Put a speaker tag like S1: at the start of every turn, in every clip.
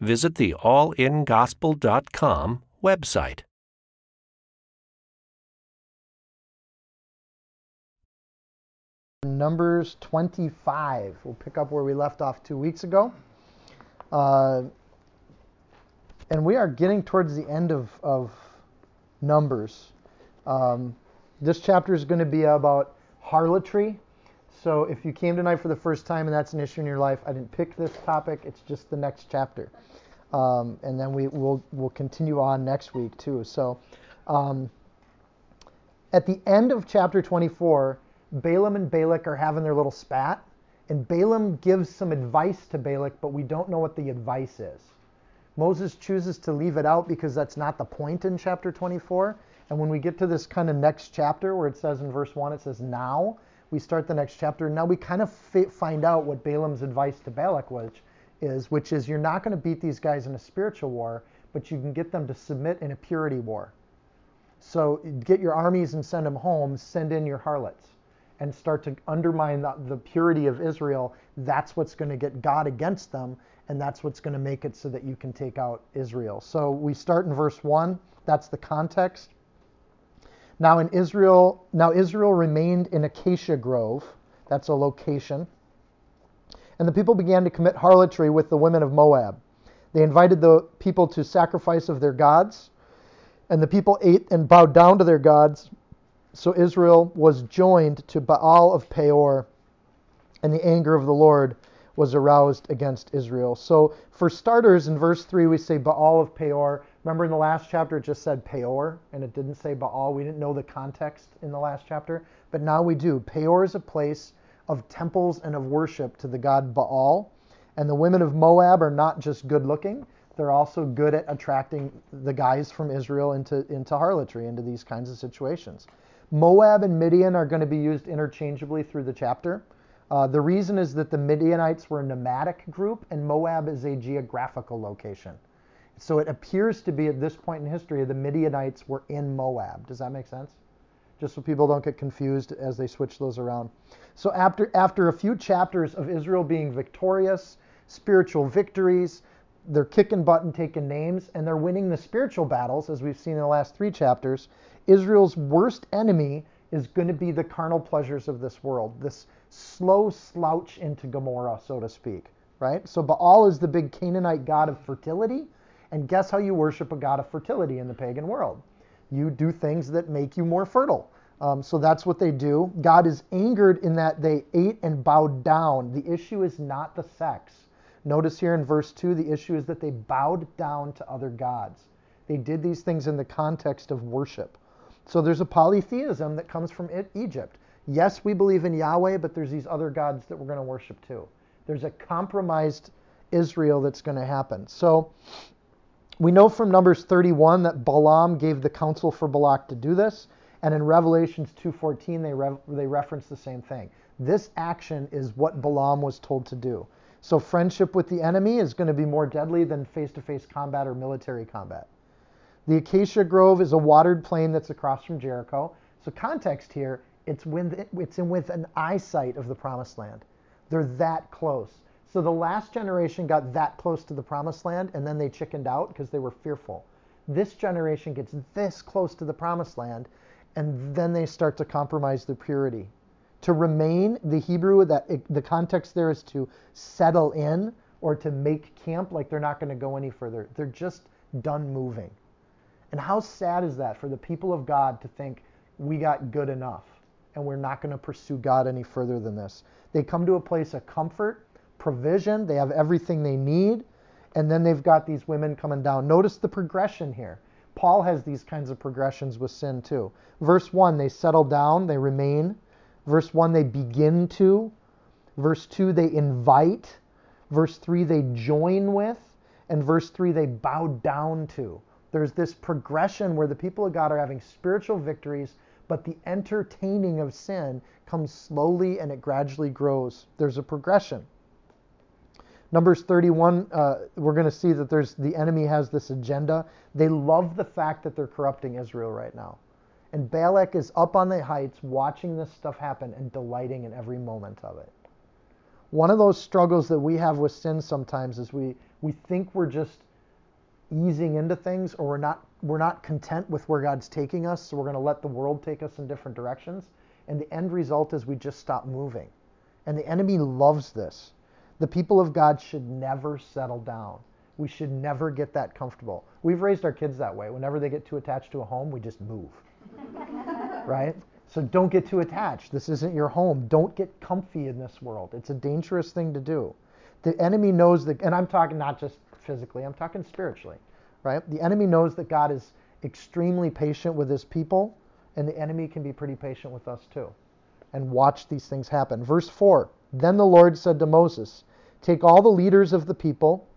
S1: visit the allingospel.com website.
S2: Numbers 25. We'll pick up where we left off two weeks ago. Uh, and we are getting towards the end of, of Numbers. Um, this chapter is going to be about harlotry. So if you came tonight for the first time and that's an issue in your life, I didn't pick this topic. It's just the next chapter. Um, and then we will we'll continue on next week too. So um, at the end of chapter 24, Balaam and Balak are having their little spat, and Balaam gives some advice to Balak, but we don't know what the advice is. Moses chooses to leave it out because that's not the point in chapter 24. And when we get to this kind of next chapter where it says in verse 1, it says, Now, we start the next chapter. Now we kind of find out what Balaam's advice to Balak was, is, which is you're not going to beat these guys in a spiritual war, but you can get them to submit in a purity war. So get your armies and send them home, send in your harlots and start to undermine the, the purity of Israel, that's what's going to get God against them, and that's what's going to make it so that you can take out Israel. So we start in verse 1. That's the context. Now in Israel, now Israel remained in Acacia Grove. That's a location. And the people began to commit harlotry with the women of Moab. They invited the people to sacrifice of their gods, and the people ate and bowed down to their gods so Israel was joined to Baal of Peor, and the anger of the Lord was aroused against Israel. So, for starters, in verse 3, we say Baal of Peor. Remember in the last chapter, it just said Peor, and it didn't say Baal. We didn't know the context in the last chapter, but now we do. Peor is a place of temples and of worship to the god Baal. And the women of Moab are not just good looking, they're also good at attracting the guys from Israel into, into harlotry, into these kinds of situations. Moab and Midian are going to be used interchangeably through the chapter. Uh, the reason is that the Midianites were a nomadic group and Moab is a geographical location. So it appears to be at this point in history the Midianites were in Moab. Does that make sense? Just so people don't get confused as they switch those around. So after after a few chapters of Israel being victorious, spiritual victories, they're kicking butt and taking names, and they're winning the spiritual battles, as we've seen in the last three chapters. Israel's worst enemy is going to be the carnal pleasures of this world, this slow slouch into Gomorrah, so to speak, right? So Baal is the big Canaanite god of fertility, and guess how you worship a god of fertility in the pagan world? You do things that make you more fertile. Um, so that's what they do. God is angered in that they ate and bowed down. The issue is not the sex. Notice here in verse 2, the issue is that they bowed down to other gods. They did these things in the context of worship. So there's a polytheism that comes from Egypt. Yes, we believe in Yahweh, but there's these other gods that we're going to worship too. There's a compromised Israel that's going to happen. So we know from Numbers 31 that Balaam gave the counsel for Balak to do this, and in Revelations 2:14 they re- they reference the same thing. This action is what Balaam was told to do. So friendship with the enemy is going to be more deadly than face-to-face combat or military combat. The Acacia Grove is a watered plain that's across from Jericho. So context here, it's, with, it's in with an eyesight of the promised land. They're that close. So the last generation got that close to the promised land and then they chickened out because they were fearful. This generation gets this close to the promised land and then they start to compromise their purity. To remain, the Hebrew, that eh, the context there is to settle in or to make camp, like they're not going to go any further. They're just done moving. And how sad is that for the people of God to think we got good enough and we're not going to pursue God any further than this? They come to a place of comfort, provision, they have everything they need, and then they've got these women coming down. Notice the progression here. Paul has these kinds of progressions with sin too. Verse 1, they settle down, they remain. Verse 1, they begin to. Verse 2, they invite. Verse 3, they join with. And verse 3, they bow down to. There's this progression where the people of God are having spiritual victories, but the entertaining of sin comes slowly and it gradually grows. There's a progression. Numbers 31, uh, we're going to see that there's the enemy has this agenda. They love the fact that they're corrupting Israel right now. And Balak is up on the heights watching this stuff happen and delighting in every moment of it. One of those struggles that we have with sin sometimes is we, we think we're just easing into things or we're not we're not content with where God's taking us, so we're going to let the world take us in different directions. And the end result is we just stop moving. And the enemy loves this. The people of God should never settle down. We should never get that comfortable. We've raised our kids that way. Whenever they get too attached to a home, we just move. right? So don't get too attached. This isn't your home. Don't get comfy in this world. It's a dangerous thing to do. The enemy knows that, and I'm talking not just physically, I'm talking spiritually, right? The enemy knows that God is extremely patient with his people, and the enemy can be pretty patient with us too. And watch these things happen. Verse 4 Then the Lord said to Moses, Take all the leaders of the people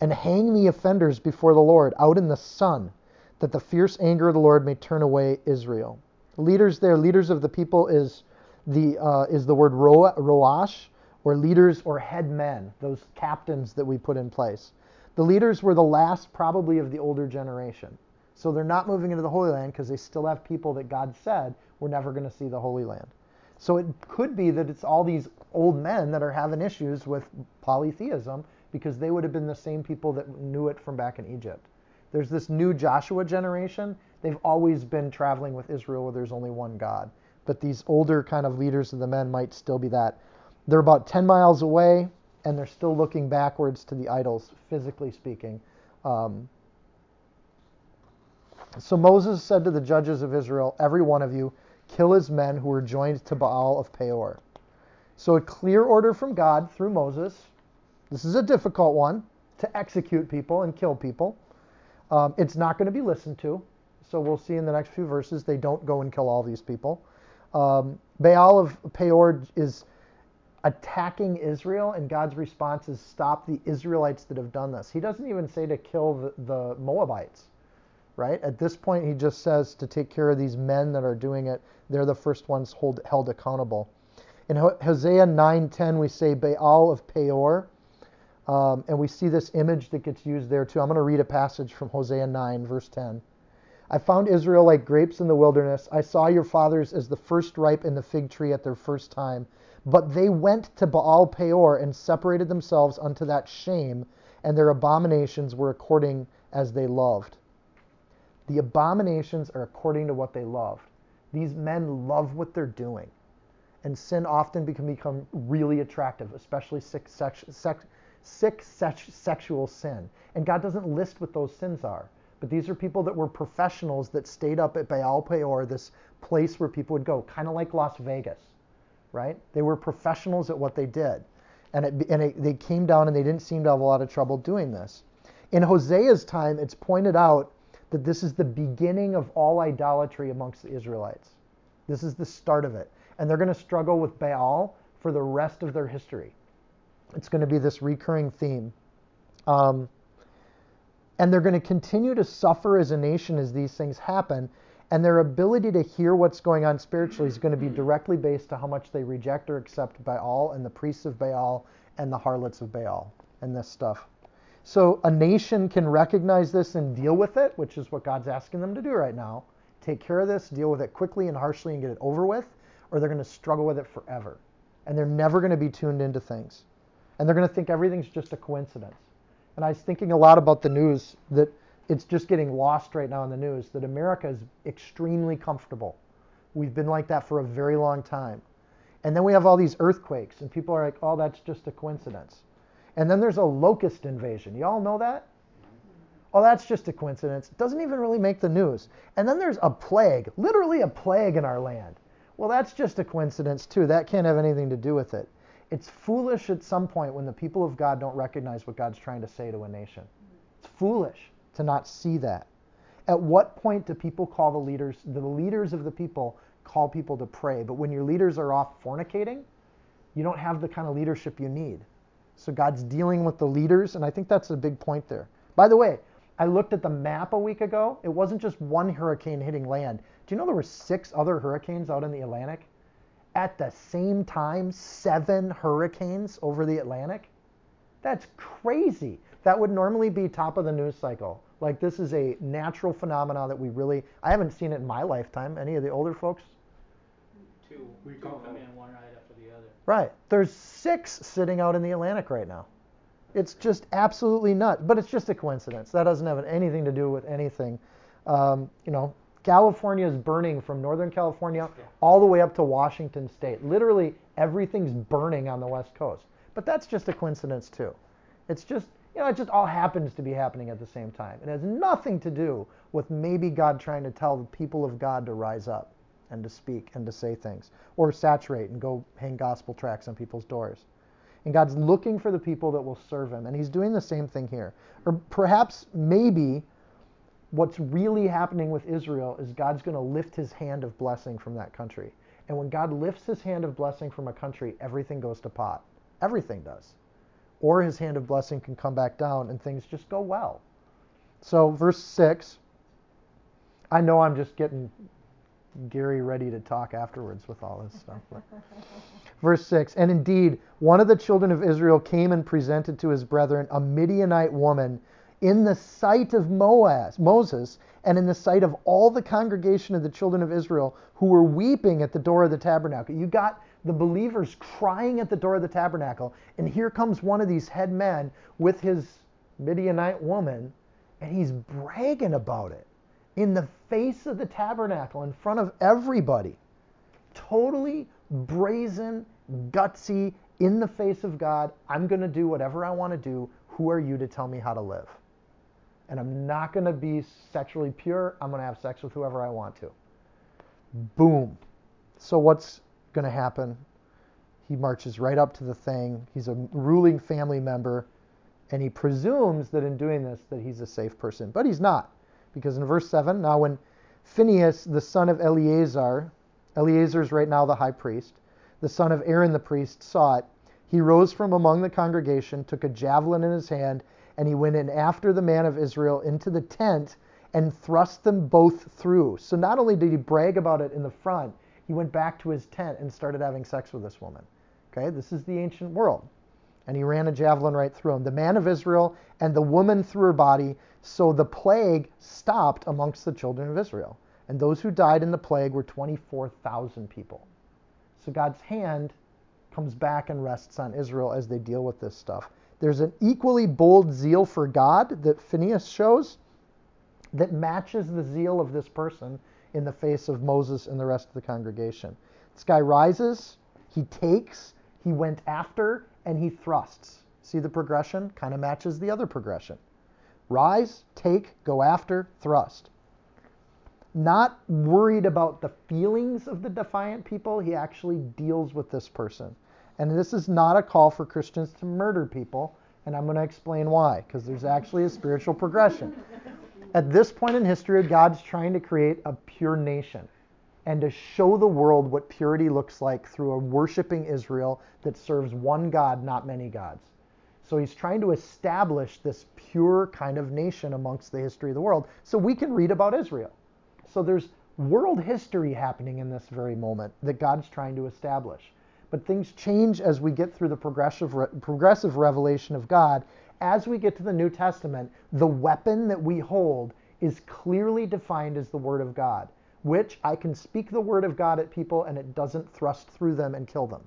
S2: and hang the offenders before the Lord out in the sun, that the fierce anger of the Lord may turn away Israel. Leaders there, leaders of the people is the uh, is the word roash, or leaders or head men, those captains that we put in place. The leaders were the last, probably, of the older generation. So they're not moving into the Holy Land because they still have people that God said we're never going to see the Holy Land. So it could be that it's all these old men that are having issues with polytheism because they would have been the same people that knew it from back in Egypt. There's this new Joshua generation. They've always been traveling with Israel where there's only one God. But these older kind of leaders of the men might still be that. They're about 10 miles away and they're still looking backwards to the idols, physically speaking. Um, so Moses said to the judges of Israel, Every one of you, kill his men who were joined to Baal of Peor. So a clear order from God through Moses. This is a difficult one to execute people and kill people. Um, it's not going to be listened to. So we'll see in the next few verses they don't go and kill all these people. Um, Baal of Peor is attacking Israel, and God's response is stop the Israelites that have done this. He doesn't even say to kill the, the Moabites, right? At this point, he just says to take care of these men that are doing it. They're the first ones hold, held accountable. In Hosea 9:10, we say Baal of Peor, um, and we see this image that gets used there too. I'm going to read a passage from Hosea 9, verse 10. I found Israel like grapes in the wilderness. I saw your fathers as the first ripe in the fig tree at their first time. But they went to Baal Peor and separated themselves unto that shame, and their abominations were according as they loved. The abominations are according to what they loved. These men love what they're doing. And sin often can become really attractive, especially sick, sex, sex, sick sex, sexual sin. And God doesn't list what those sins are. But these are people that were professionals that stayed up at Baal Peor, this place where people would go, kind of like Las Vegas right? They were professionals at what they did. And, it, and it, they came down and they didn't seem to have a lot of trouble doing this. In Hosea's time, it's pointed out that this is the beginning of all idolatry amongst the Israelites. This is the start of it. And they're going to struggle with Baal for the rest of their history. It's going to be this recurring theme. Um, and they're going to continue to suffer as a nation as these things happen and their ability to hear what's going on spiritually is going to be directly based to how much they reject or accept Baal and the priests of Baal and the harlots of Baal and this stuff. So a nation can recognize this and deal with it, which is what God's asking them to do right now. Take care of this, deal with it quickly and harshly and get it over with, or they're going to struggle with it forever. And they're never going to be tuned into things. And they're going to think everything's just a coincidence. And I was thinking a lot about the news that it's just getting lost right now in the news that America is extremely comfortable. We've been like that for a very long time. And then we have all these earthquakes, and people are like, oh, that's just a coincidence. And then there's a locust invasion. You all know that? Oh, that's just a coincidence. Doesn't even really make the news. And then there's a plague, literally a plague in our land. Well, that's just a coincidence, too. That can't have anything to do with it. It's foolish at some point when the people of God don't recognize what God's trying to say to a nation. It's foolish to not see that? At what point do people call the leaders, the leaders of the people call people to pray? But when your leaders are off fornicating, you don't have the kind of leadership you need. So God's dealing with the leaders, and I think that's a big point there. By the way, I looked at the map a week ago. It wasn't just one hurricane hitting land. Do you know there were six other hurricanes out in the Atlantic? At the same time, seven hurricanes over the Atlantic? That's crazy. That would normally be top of the news cycle. Like this is a natural phenomenon that we really I haven't seen it in my lifetime. Any of the older folks?
S3: Two,
S4: We
S3: two
S4: call
S3: come in one right after the other.
S2: Right. There's six sitting out in the Atlantic right now. It's just absolutely nuts. But it's just a coincidence. That doesn't have anything to do with anything. Um, you know, California is burning from Northern California
S3: Yeah.
S2: all the way up to Washington State. Literally everything's burning on the West Coast. But that's just a coincidence too. It's just you know, it just all happens to be happening at the same time. It has nothing to do with maybe God trying to tell the people of God to rise up and to speak and to say things or saturate and go hang gospel tracts on people's doors. And God's looking for the people that will serve him. And he's doing the same thing here. Or perhaps, maybe, what's really happening with Israel is God's going to lift his hand of blessing from that country. And when God lifts his hand of blessing from a country, everything goes to pot. Everything does. Or his hand of blessing can come back down and things just go well. So, verse 6. I know I'm just getting Gary ready to talk afterwards with all this stuff. but- Verse 6 And indeed, one of the children of Israel came and presented to his brethren a Midianite woman in the sight of Moaz, Moses and in the sight of all the congregation of the children of Israel who were weeping at the door of the tabernacle. You got the believers crying at the door of the tabernacle, and here comes one of these head men with his Midianite woman, and he's bragging about it in the face of the tabernacle in front of everybody totally brazen, gutsy, in the face of God. I'm going to do whatever I want to do. Who are you to tell me how to live? And I'm not going to be sexually pure. I'm going to have sex with whoever I want to. Boom. So, what's going to happen? He marches right up to the thing. He's a ruling family member, and he presumes that in doing this that he's a safe person, but he's not, because in verse seven, now when Phineas, the son of Eleazar, Eleazar is right now the high priest, the son of Aaron the priest, saw it. He rose from among the congregation, took a javelin in his hand, and he went in after the man of Israel into the tent and thrust them both through. So not only did he brag about it in the front, he went back to his tent and started having sex with this woman. Okay, this is the ancient world. And he ran a javelin right through him. The man of Israel and the woman through her body. So the plague stopped amongst the children of Israel. And those who died in the plague were 24,000 people. So God's hand comes back and rests on Israel as they deal with this stuff. There's an equally bold zeal for God that Phineas shows that matches the zeal of this person in the face of Moses and the rest of the congregation. This guy rises, he takes, he went after, and he thrusts. See the progression? Kind of matches the other progression. Rise, take, go after, thrust. Not worried about the feelings of the defiant people, he actually deals with this person. And this is not a call for Christians to murder people, and I'm going to explain why, because there's actually a spiritual progression. At this point in history, God's trying to create a pure nation and to show the world what purity looks like through a worshiping Israel that serves one God, not many gods. So he's trying to establish this pure kind of nation amongst the history of the world so we can read about Israel. So there's world history happening in this very moment that God's trying to establish. But things change as we get through the progressive, progressive revelation of God. As we get to the New Testament, the weapon that we hold is clearly defined as the Word of God, which I can speak the Word of God at people and it doesn't thrust through them and kill them.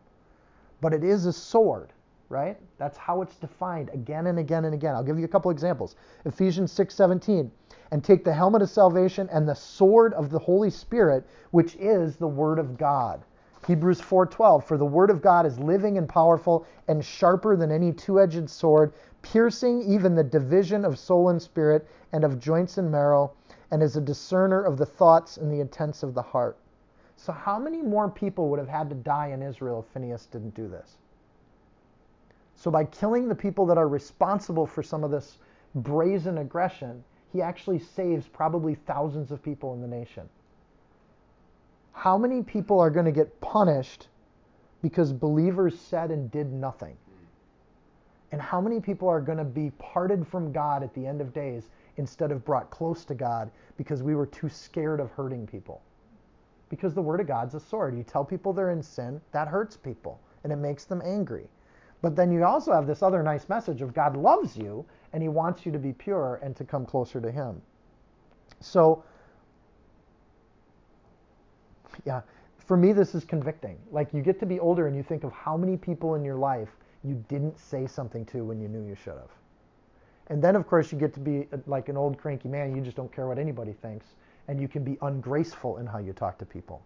S2: But it is a sword, right? That's how it's defined again and again and again. I'll give you a couple examples. Ephesians 6:17, and take the helmet of salvation and the sword of the Holy Spirit, which is the Word of God. Hebrews 4:12 For the word of God is living and powerful and sharper than any two-edged sword, piercing even the division of soul and spirit and of joints and marrow, and is a discerner of the thoughts and the intents of the heart. So how many more people would have had to die in Israel if Phineas didn't do this? So by killing the people that are responsible for some of this brazen aggression, he actually saves probably thousands of people in the nation how many people are going to get punished because believers said and did nothing? And how many people are going to be parted from God at the end of days instead of brought close to God because we were too scared of hurting people? Because the Word of God's a sword. You tell people they're in sin, that hurts people and it makes them angry. But then you also have this other nice message of God loves you and He wants you to be pure and to come closer to Him. So, yeah, for me, this is convicting. Like you get to be older and you think of how many people in your life you didn't say something to when you knew you should have. And then, of course, you get to be uh, like an old cranky man. You just don't care what anybody thinks. And you can be ungraceful in how you talk to people.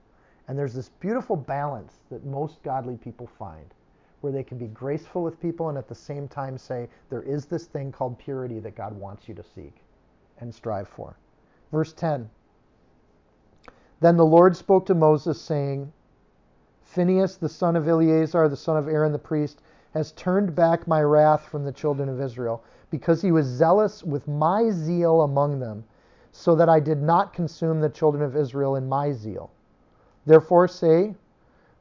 S2: And there's this beautiful balance that most godly people find where they can be graceful with people and at the same time say, there is this thing called purity that God wants you to seek and strive for. Verse 10 Then the Lord spoke to Moses, saying, Phinehas, the son of Eleazar, the son of Aaron the priest, has turned back my wrath from the children of Israel, because he was zealous with my zeal among them, so that I did not consume the children of Israel in my zeal. Therefore say,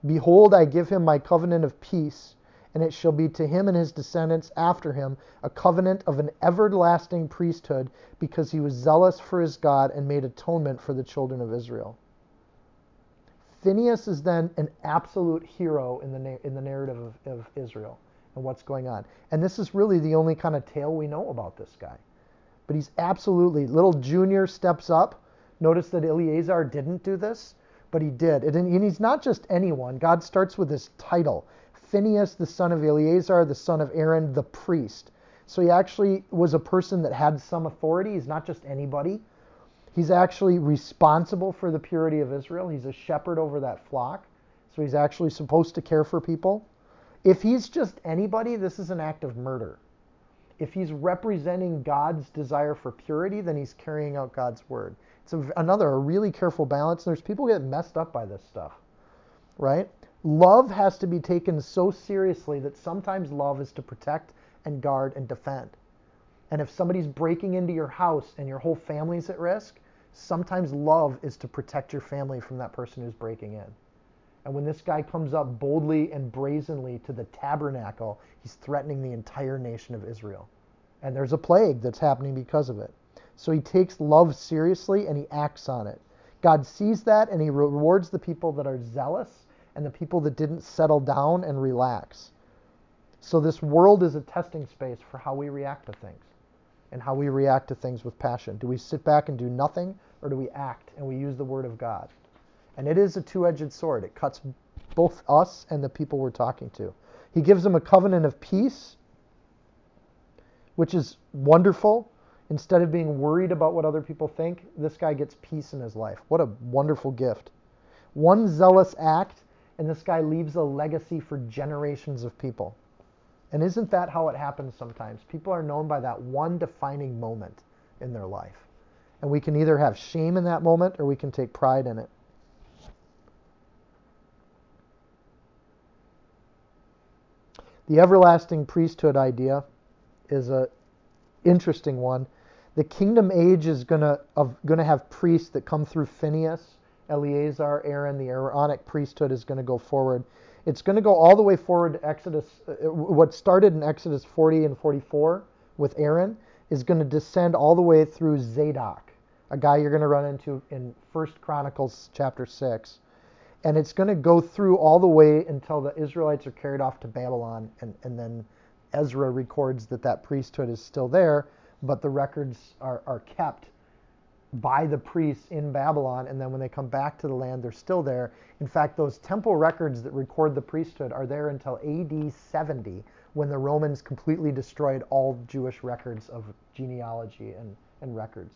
S2: Behold, I give him my covenant of peace, and it shall be to him and his descendants after him a covenant of an everlasting priesthood, because he was zealous for his God and made atonement for the children of Israel. Phineas is then an absolute hero in the, in the narrative of, of Israel and what's going on. And this is really the only kind of tale we know about this guy. But he's absolutely, little junior steps up. Notice that Eleazar didn't do this, but he did. And he's not just anyone. God starts with this title Phineas, the son of Eleazar, the son of Aaron, the priest. So he actually was a person that had some authority. He's not just anybody. He's actually responsible for the purity of Israel. He's a shepherd over that flock. So he's actually supposed to care for people. If he's just anybody, this is an act of murder. If he's representing God's desire for purity, then he's carrying out God's word. It's a, another a really careful balance. There's people get messed up by this stuff, right? Love has to be taken so seriously that sometimes love is to protect and guard and defend. And if somebody's breaking into your house and your whole family's at risk, Sometimes love is to protect your family from that person who's breaking in. And when this guy comes up boldly and brazenly to the tabernacle, he's threatening the entire nation of Israel. And there's a plague that's happening because of it. So he takes love seriously and he acts on it. God sees that and he rewards the people that are zealous and the people that didn't settle down and relax. So this world is a testing space for how we react to things and how we react to things with passion. Do we sit back and do nothing or do we act and we use the word of God? And it is a two edged sword, it cuts both us and the people we're talking to. He gives them a covenant of peace, which is wonderful. Instead of being worried about what other people think, this guy gets peace in his life. What a wonderful gift. One zealous act, and this guy leaves a legacy for generations of people. And isn't that how it happens sometimes? People are known by that one defining moment in their life. And we can either have shame in that moment or we can take pride in it. The everlasting priesthood idea is a interesting one. The kingdom age is to going to have priests that come through Phineas, Eleazar, Aaron. The Aaronic priesthood is to go forward. It's to go all the way forward to Exodus. Uh, what started in Exodus 40 and 44 with Aaron is to descend all the way through Zadok a guy you're to run into in First Chronicles chapter 6. And it's going to go through all the way until the Israelites are carried off to Babylon. And, and then Ezra records that that priesthood is still there, but the records are, are kept by the priests in Babylon. And then when they come back to the land, they're still there. In fact, those temple records that record the priesthood are there until AD 70, when the Romans completely destroyed all Jewish records of genealogy and, and records.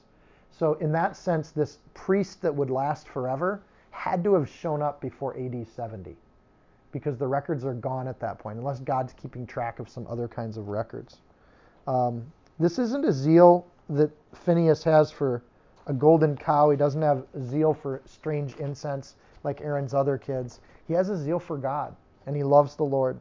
S2: So, in that sense, this priest that would last forever had to have shown up before AD 70 because the records are gone at that point, unless God's keeping track of some other kinds of records. Um, this isn't a zeal that Phineas has for a golden cow. He doesn't have zeal for strange incense like Aaron's other kids. He has a zeal for God, and he loves the Lord.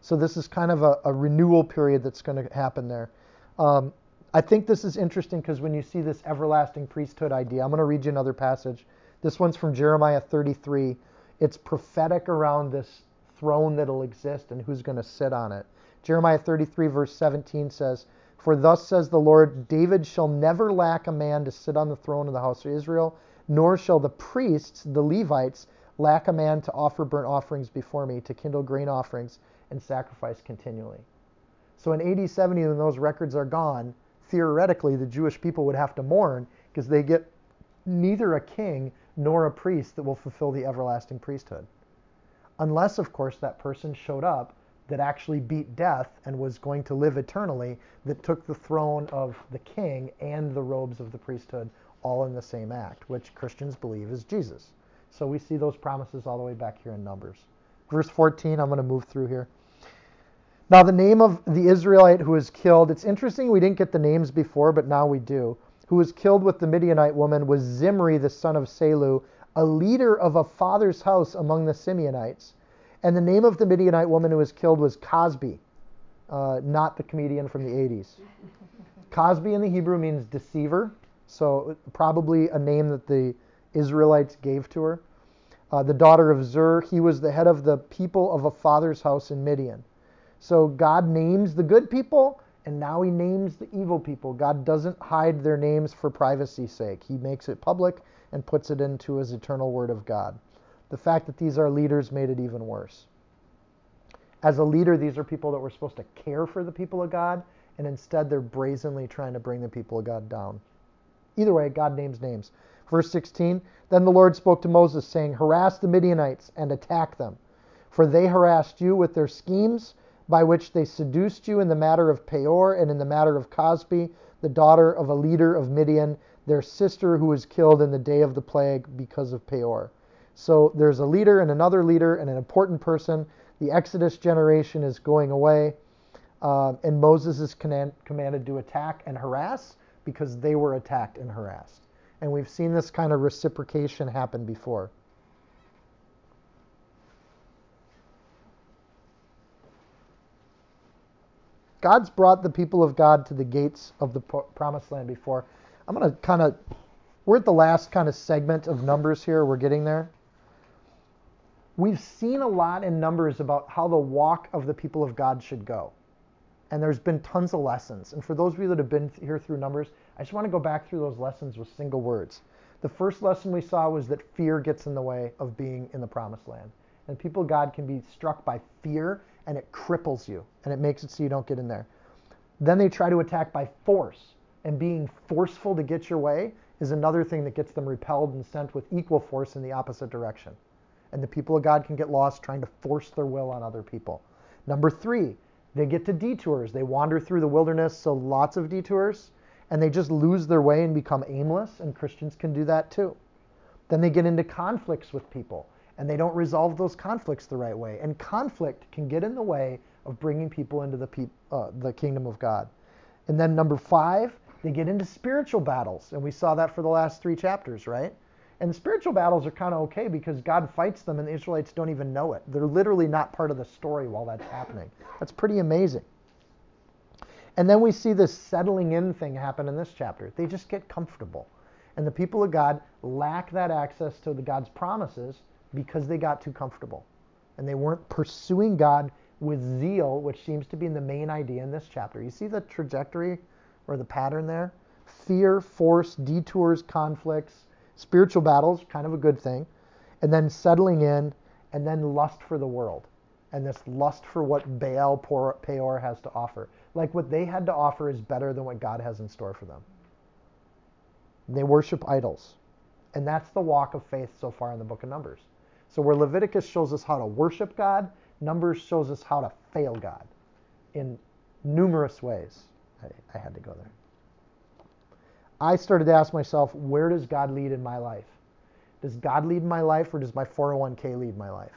S2: So this is kind of a, a renewal period that's going to happen there. Um, I think this is interesting because when you see this everlasting priesthood idea, I'm going to read you another passage. This one's from Jeremiah 33. It's prophetic around this throne that'll exist and who's going to sit on it. Jeremiah 33, verse 17 says, For thus says the Lord, David shall never lack a man to sit on the throne of the house of Israel, nor shall the priests, the Levites, lack a man to offer burnt offerings before me, to kindle grain offerings and sacrifice continually. So in AD 70, when those records are gone, theoretically the Jewish people would have to mourn because they get neither a king nor a priest that will fulfill the everlasting priesthood. Unless, of course, that person showed up that actually beat death and was going to live eternally, that took the throne of the king and the robes of the priesthood all in the same act, which Christians believe is Jesus. So we see those promises all the way back here in Numbers. Verse 14, I'm going to move through here. Now, the name of the Israelite who was killed, it's interesting we didn't get the names before, but now we do. Who was killed with the Midianite woman was Zimri, the son of Salu, a leader of a father's house among the Simeonites. And the name of the Midianite woman who was killed was Cozbi, uh, not the comedian from the 80s. Cozbi in the Hebrew means deceiver, so probably a name that the Israelites gave to her. Uh, the daughter of Zur, he was the head of the people of a father's house in Midian. So God names the good people, and now he names the evil people. God doesn't hide their names for privacy's sake, he makes it public and puts it into his eternal word of God. The fact that these are leaders made it even worse. As a leader, these are people that were supposed to care for the people of God, and instead they're brazenly trying to bring the people of God down. Either way, God names names. Verse 16 Then the Lord spoke to Moses, saying, Harass the Midianites and attack them, for they harassed you with their schemes, by which they seduced you in the matter of Peor and in the matter of Cozbi, the daughter of a leader of Midian, their sister who was killed in the day of the plague because of Peor. So there's a leader and another leader and an important person. The Exodus generation is going away, uh, and Moses is command, commanded to attack and harass because they were attacked and harassed. And we've seen this kind of reciprocation happen before. God's brought the people of God to the gates of the promised land before. I'm going to kind of, we're at the last kind of segment of Numbers here. We're getting there. We've seen a lot in Numbers about how the walk of the people of God should go. And there's been tons of lessons. And for those of you that have been here through Numbers, I just want to go back through those lessons with single words. The first lesson we saw was that fear gets in the way of being in the promised land. And people God can be struck by fear and it cripples you and it makes it so you don't get in there. Then they try to attack by force, and being forceful to get your way is another thing that gets them repelled and sent with equal force in the opposite direction. And the people of God can get lost trying to force their will on other people. Number three, they get to detours. They wander through the wilderness, so lots of detours, and they just lose their way and become aimless, and Christians can do that too. Then they get into conflicts with people and they don't resolve those conflicts the right way. And conflict can get in the way of bringing people into the, uh, the kingdom of God. And then number five, they get into spiritual battles. And we saw that for the last three chapters, right? And spiritual battles are kind of okay because God fights them and the Israelites don't even know it. They're literally not part of the story while that's happening. That's pretty amazing. And then we see this settling in thing happen in this chapter. They just get comfortable. And the people of God lack that access to the God's promises because they got too comfortable and they weren't pursuing God with zeal, which seems to be the main idea in this chapter. You see the trajectory or the pattern there? Fear, force, detours, conflicts, spiritual battles, kind of a good thing, and then settling in, and then lust for the world. And this lust for what Baal Peor has to offer. Like what they had to offer is better than what God has in store for them. They worship idols. And that's the walk of faith so far in the book of Numbers. So where Leviticus shows us how to worship God, Numbers shows us how to fail God in numerous ways. I, I had to go there. I started to ask myself, where does God lead in my life? Does God lead my life or does my 401k lead my life?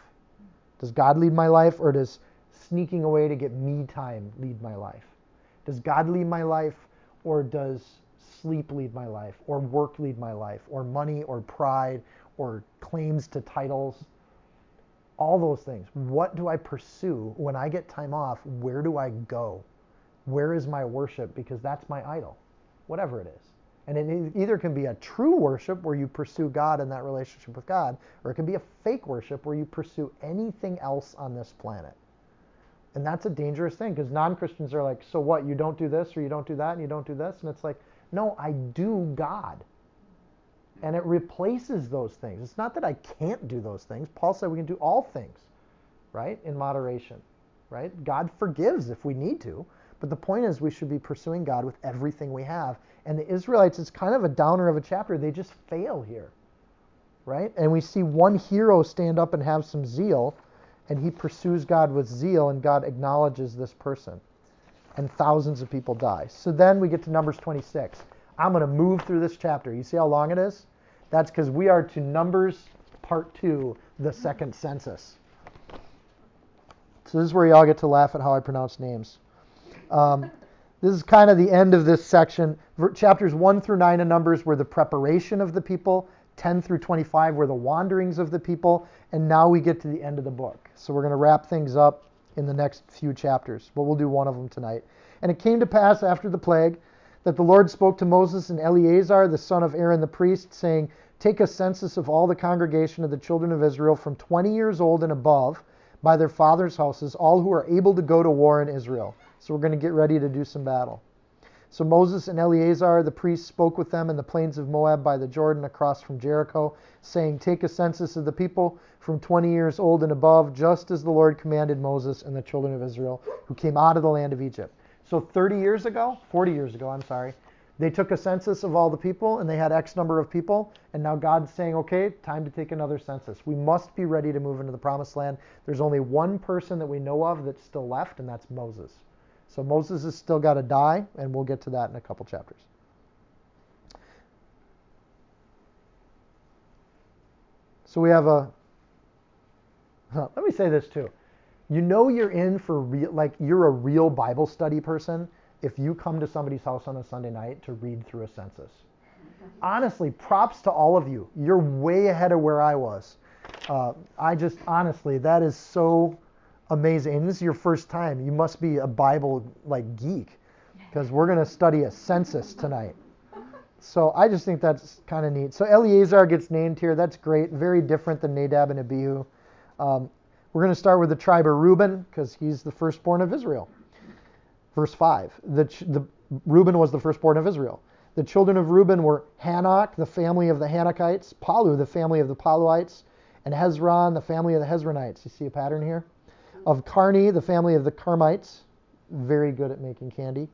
S2: Does God lead my life or does sneaking away to get me time lead my life? Does God lead my life or does sleep lead my life or work lead my life or money or pride or claims to titles, all those things. What do I pursue when I get time off? Where do I go? Where is my worship? Because that's my idol, whatever it is. And it either can be a true worship where you pursue God in that relationship with God, or it can be a fake worship where you pursue anything else on this planet. And that's a dangerous thing because non Christians are like, so what? You don't do this or you don't do that and you don't do this? And it's like, no, I do God. And it replaces those things. It's not that I can't do those things. Paul said we can do all things, right? In moderation, right? God forgives if we need to. But the point is, we should be pursuing God with everything we have. And the Israelites, it's kind of a downer of a chapter. They just fail here, right? And we see one hero stand up and have some zeal, and he pursues God with zeal, and God acknowledges this person. And thousands of people die. So then we get to Numbers 26. I'm going to move through this chapter. You see how long it is? That's because we are to Numbers part two, the second census. So this is where y'all get to laugh at how I pronounce names. Um, this is kind of the end of this section. Chapters 1 through 9 of Numbers were the preparation of the people, 10 through 25 were the wanderings of the people, and now we get to the end of the book. So we're going to wrap things up in the next few chapters, but we'll do one of them tonight. And it came to pass after the plague that the Lord spoke to Moses and Eleazar, the son of Aaron the priest, saying, Take a census of all the congregation of the children of Israel from 20 years old and above by their fathers' houses, all who are able to go to war in Israel. So we're going to get ready to do some battle. So Moses and Eleazar the priest spoke with them in the plains of Moab by the Jordan across from Jericho, saying, Take a census of the people from 20 years old and above, just as the Lord commanded Moses and the children of Israel who came out of the land of Egypt. So 30 years ago, 40 years ago, I'm sorry, they took a census of all the people and they had X number of people. And now God's saying, okay, time to take another census. We must be ready to move into the promised land. There's only one person that we know of that's still left, and that's Moses. So Moses has still got to die, and we'll get to that in a couple chapters. So we have a. Let me say this too. You know you're in for real, like you're a real Bible study person if you come to somebody's house on a Sunday night to read through a census. Honestly, props to all of you. You're way ahead of where I was. Uh, I just honestly, that is so amazing. And this is your first time. You must be a Bible like geek because we're going to study a census tonight. So I just think that's kind of neat. So Eleazar gets named here. That's great. Very different than Nadab and Abihu. Um, we're going to start with the tribe of Reuben because he's the firstborn of Israel. Verse 5. The, the, Reuben was the firstborn of Israel. The children of Reuben were Hanoch, the family of the Hanochites, Palu, the family of the Paluites, and Hezron, the family of the Hezronites. You see a pattern here? of Carmi, the family of the Carmites, very good at making candy.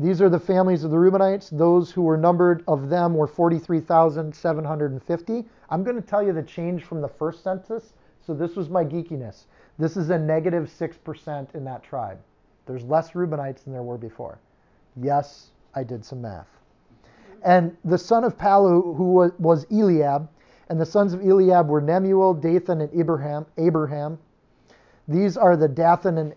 S2: These are the families of the Reubenites. Those who were numbered of them were 43,750. I'm going to tell you the change from the first census. So this was my geekiness. This is a negative 6% in that tribe. There's less Reubenites than there were before. Yes, I did some math. And the son of Palu, who was Eliab, and the sons of Eliab were Nemuel, Dathan, and Abraham. Abraham. These are the Dathan and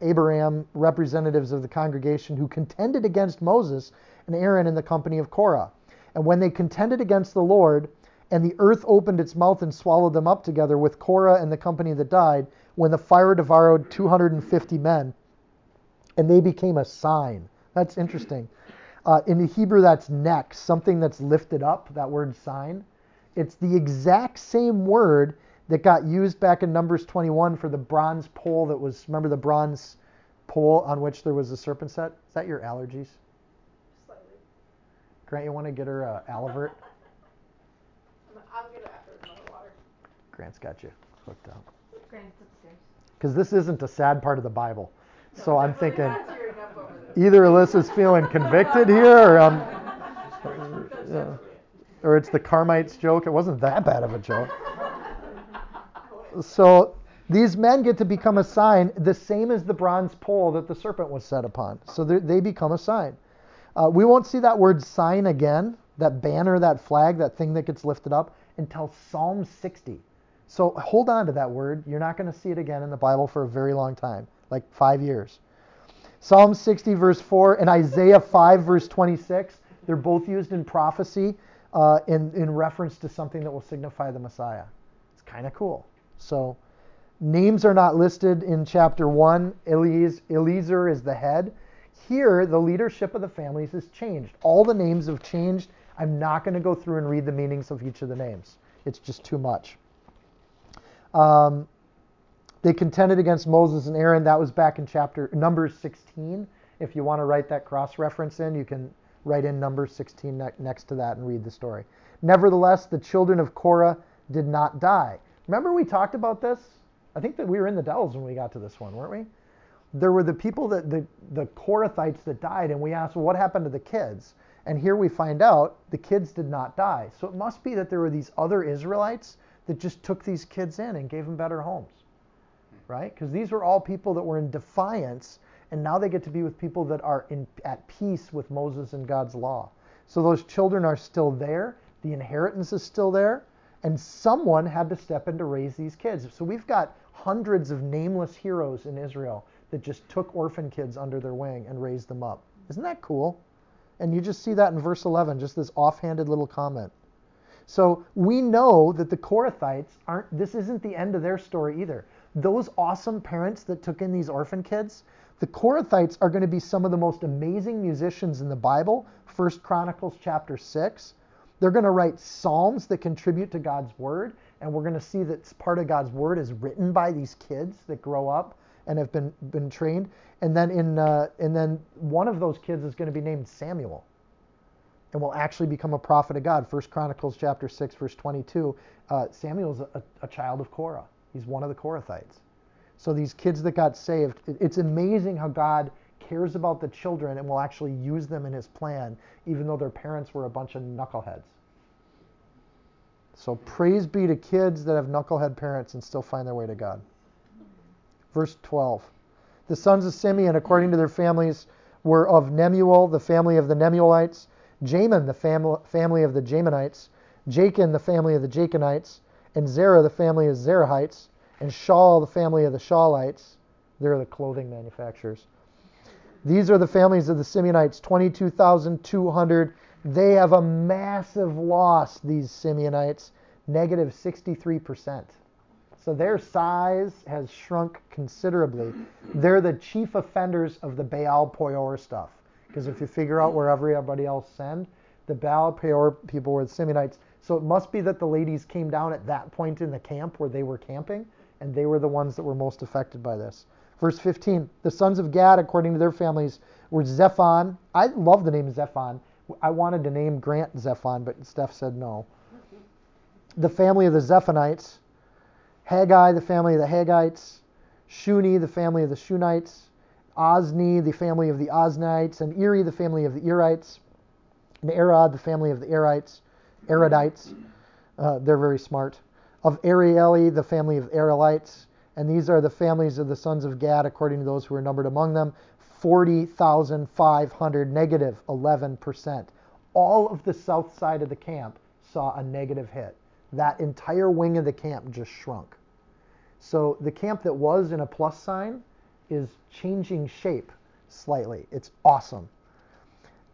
S2: Abiram representatives of the congregation who contended against Moses and Aaron in the company of Korah. And when they contended against the Lord, and the earth opened its mouth and swallowed them up together with Korah and the company that died, when the fire devoured 250 men, and they became a sign. That's interesting. Uh, in the Hebrew, that's neck, something that's lifted up, that word sign. It's the exact same word that got used back in Numbers 21 for the bronze pole that was, remember the bronze pole on which there was a serpent set? Is that your allergies?
S4: Slightly.
S2: Grant, you want to get her uh, Alavert?
S4: I'll get it after another water.
S2: Grant's got you hooked up.
S4: Grant's upstairs.
S2: Because this isn't a sad part of the Bible. So I'm thinking
S4: Not tearing up
S2: either Alyssa's feeling convicted here or, um, yeah. or it's the Carmites joke. It wasn't that bad of a joke. So these men get to become a sign, the same as the bronze pole that the serpent was set upon. So they become a sign. Uh, we won't see that word sign again, that banner, that flag, that thing that gets lifted up, until Psalm 60. So hold on to that word. You're not going to see it again in the Bible for a very long time, like five years. Psalm 60, verse 4, and Isaiah 5, verse 26, they're both used in prophecy uh, in, in reference to something that will signify the Messiah. It's kind of cool. So names are not listed in chapter 1. Eleazar is the head. Here, the leadership of the families has changed. All the names have changed. I'm not going to go through and read the meanings of each of the names. It's just too much. Um, They contended against Moses and Aaron. That was back in chapter Numbers 16. If you want to write that cross reference in, you can write in Numbers 16 ne- next to that and read the story. Nevertheless, the children of Korah did not die. Remember we talked about this? I think that we were in the Dells when we got to this one, weren't we? There were the people that the, the Korathites that died, and we asked, well, what happened to the kids? And here we find out the kids did not die. So it must be that there were these other Israelites that just took these kids in and gave them better homes, right? Because these were all people that were in defiance, and now they get to be with people that are in, at peace with Moses and God's law. So those children are still there, the inheritance is still there, and someone had to step in to raise these kids. So we've got hundreds of nameless heroes in Israel that just took orphan kids under their wing and raised them up. Isn't that cool? And you just see that in verse 11, just this offhanded little comment. So we know that the Korathites aren't, this isn't the end of their story either. Those awesome parents that took in these orphan kids, the Korathites are going to be some of the most amazing musicians in the Bible. First Chronicles chapter 6. They're going to write psalms that contribute to God's word, and we're going to see that part of God's word is written by these kids that grow up and have been been trained. And then in uh, and then one of those kids is going to be named Samuel, and will actually become a prophet of God. First Chronicles chapter six verse 22. Uh, Samuel's a, a child of Korah. He's one of the Korathites. So these kids that got saved, it, it's amazing how God cares about the children and will actually use them in His plan, even though their parents were a bunch of knuckleheads. So praise be to kids that have knucklehead parents and still find their way to God. Verse 12. The sons of Simeon, according to their families, were of Nemuel, the family of the Nemuelites, Jamin, the fam- family of the Jaminites, Jachin, the family of the Jachinites, and Zerah, the family of Zerahites, and Shaul, the family of the Shaulites. They're the clothing manufacturers. These are the families of the Simeonites, 22,200. They have a massive loss, these Simeonites, negative 63%. So their size has shrunk considerably. They're the chief offenders of the Baal Peor stuff. Because if you figure out where everybody else send, the Baal Peor people were the Simeonites. So it must be that the ladies came down at that point in the camp where they were camping, and they were the ones that were most affected by this. Verse 15 The sons of Gad, according to their families, were Zephon. I love the name Zephon. I wanted to name Grant Zephon, but Steph said no. The family of the Zephonites. Haggai, the family of the Haggites, Shuni, the family of the Shunites, Ozni, the family of the Oznites, and Eri, the family of the Erites, and Arad, the family of the Arites, Aradites. Uh, they're very smart. Of Arieli, the family of Aralites, and these are the families of the sons of Gad, according to those who are numbered among them, 40,500, negative 11%. All of the south side of the camp saw a negative hit that entire wing of the camp just shrunk. So the camp that was in a plus sign is changing shape slightly. It's awesome.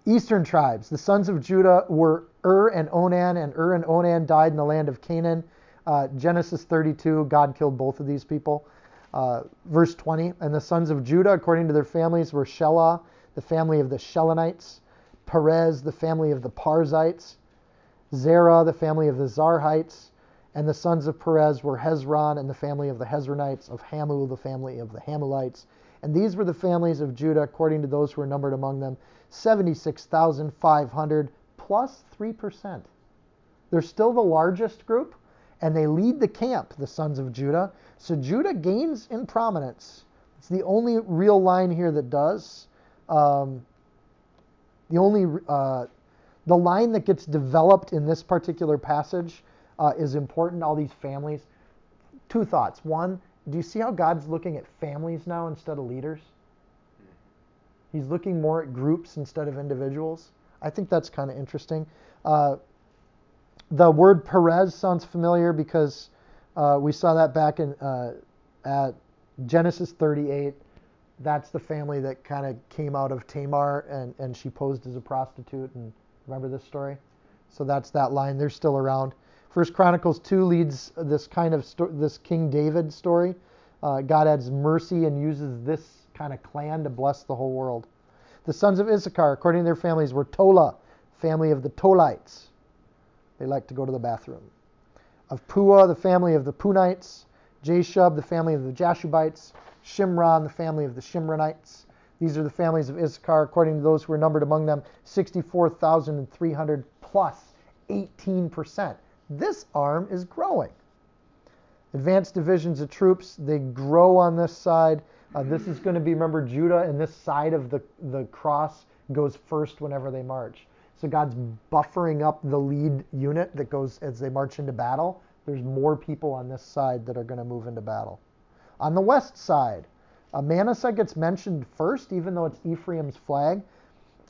S2: Eastern tribes, the sons of Judah were Ur and Onan, and Ur and Onan died in the land of Canaan. Uh, Genesis 32, God killed both of these people. Uh, verse 20, and the sons of Judah, according to their families, were Shelah, the family of the Shelonites, Perez, the family of the Parzites, Zerah, the family of the Zarhites, and the sons of Perez were Hezron and the family of the Hezronites, of Hamul, the family of the Hamulites. And these were the families of Judah, according to those who were numbered among them 76,500 plus 3%. They're still the largest group, and they lead the camp, the sons of Judah. So Judah gains in prominence. It's the only real line here that does. Um, the only uh, the line that gets developed in this particular passage uh, is important. All these families. Two thoughts. One, do you see how God's looking at families now instead of leaders? He's looking more at groups instead of individuals. I think that's kind of interesting. Uh, the word Perez sounds familiar because uh, we saw that back in uh, at Genesis 38. That's the family that kind of came out of Tamar and, and she posed as a prostitute. And remember this story? So that's that line. They're still around. First Chronicles 2 leads this kind of sto- this King David story. Uh, God adds mercy and uses this kind of clan to bless the whole world. The sons of Issachar, according to their families, were Tola, family of the Tolites. They like to go to the bathroom. Of Pua, the family of the Punites. Jashub, the family of the Jashubites. Shimron, the family of the Shimronites. These are the families of Issachar, according to those who were numbered among them, 64,300 plus 18%. This arm is growing. Advanced divisions of troops, they grow on this side. Uh, this is going to be, remember, Judah and this side of the, the cross goes first whenever they march. So God's buffering up the lead unit that goes as they march into battle. There's more people on this side that are going to move into battle. On the west side, uh, Manasseh gets mentioned first, even though it's Ephraim's flag.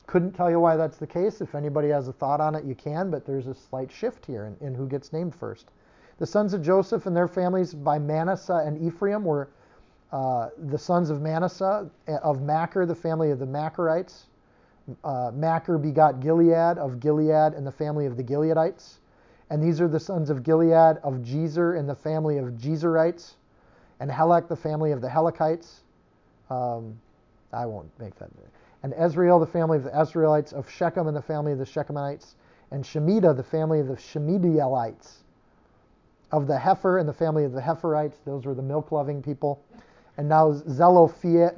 S2: Couldn't tell you why that's the case. If anybody has a thought on it, you can, but there's a slight shift here in, in who gets named first. The sons of Joseph and their families by Manasseh and Ephraim were uh, the sons of Manasseh, uh, of Machir, the family of the Machirites. Uh, Machir begot Gilead, of Gilead, and the family of the Gileadites. And these are the sons of Gilead, of Jezer, and the family of Jezerites. And Helek, the family of the Helekites. Um, I won't make that. And Ezrael, the family of the Ezraelites, of Shechem, and the family of the Shechemites. And Shemida, the family of the Shemidielites. Of the Hepher, and the family of the Hepherites. Those were the milk loving people. And now Zelophehad,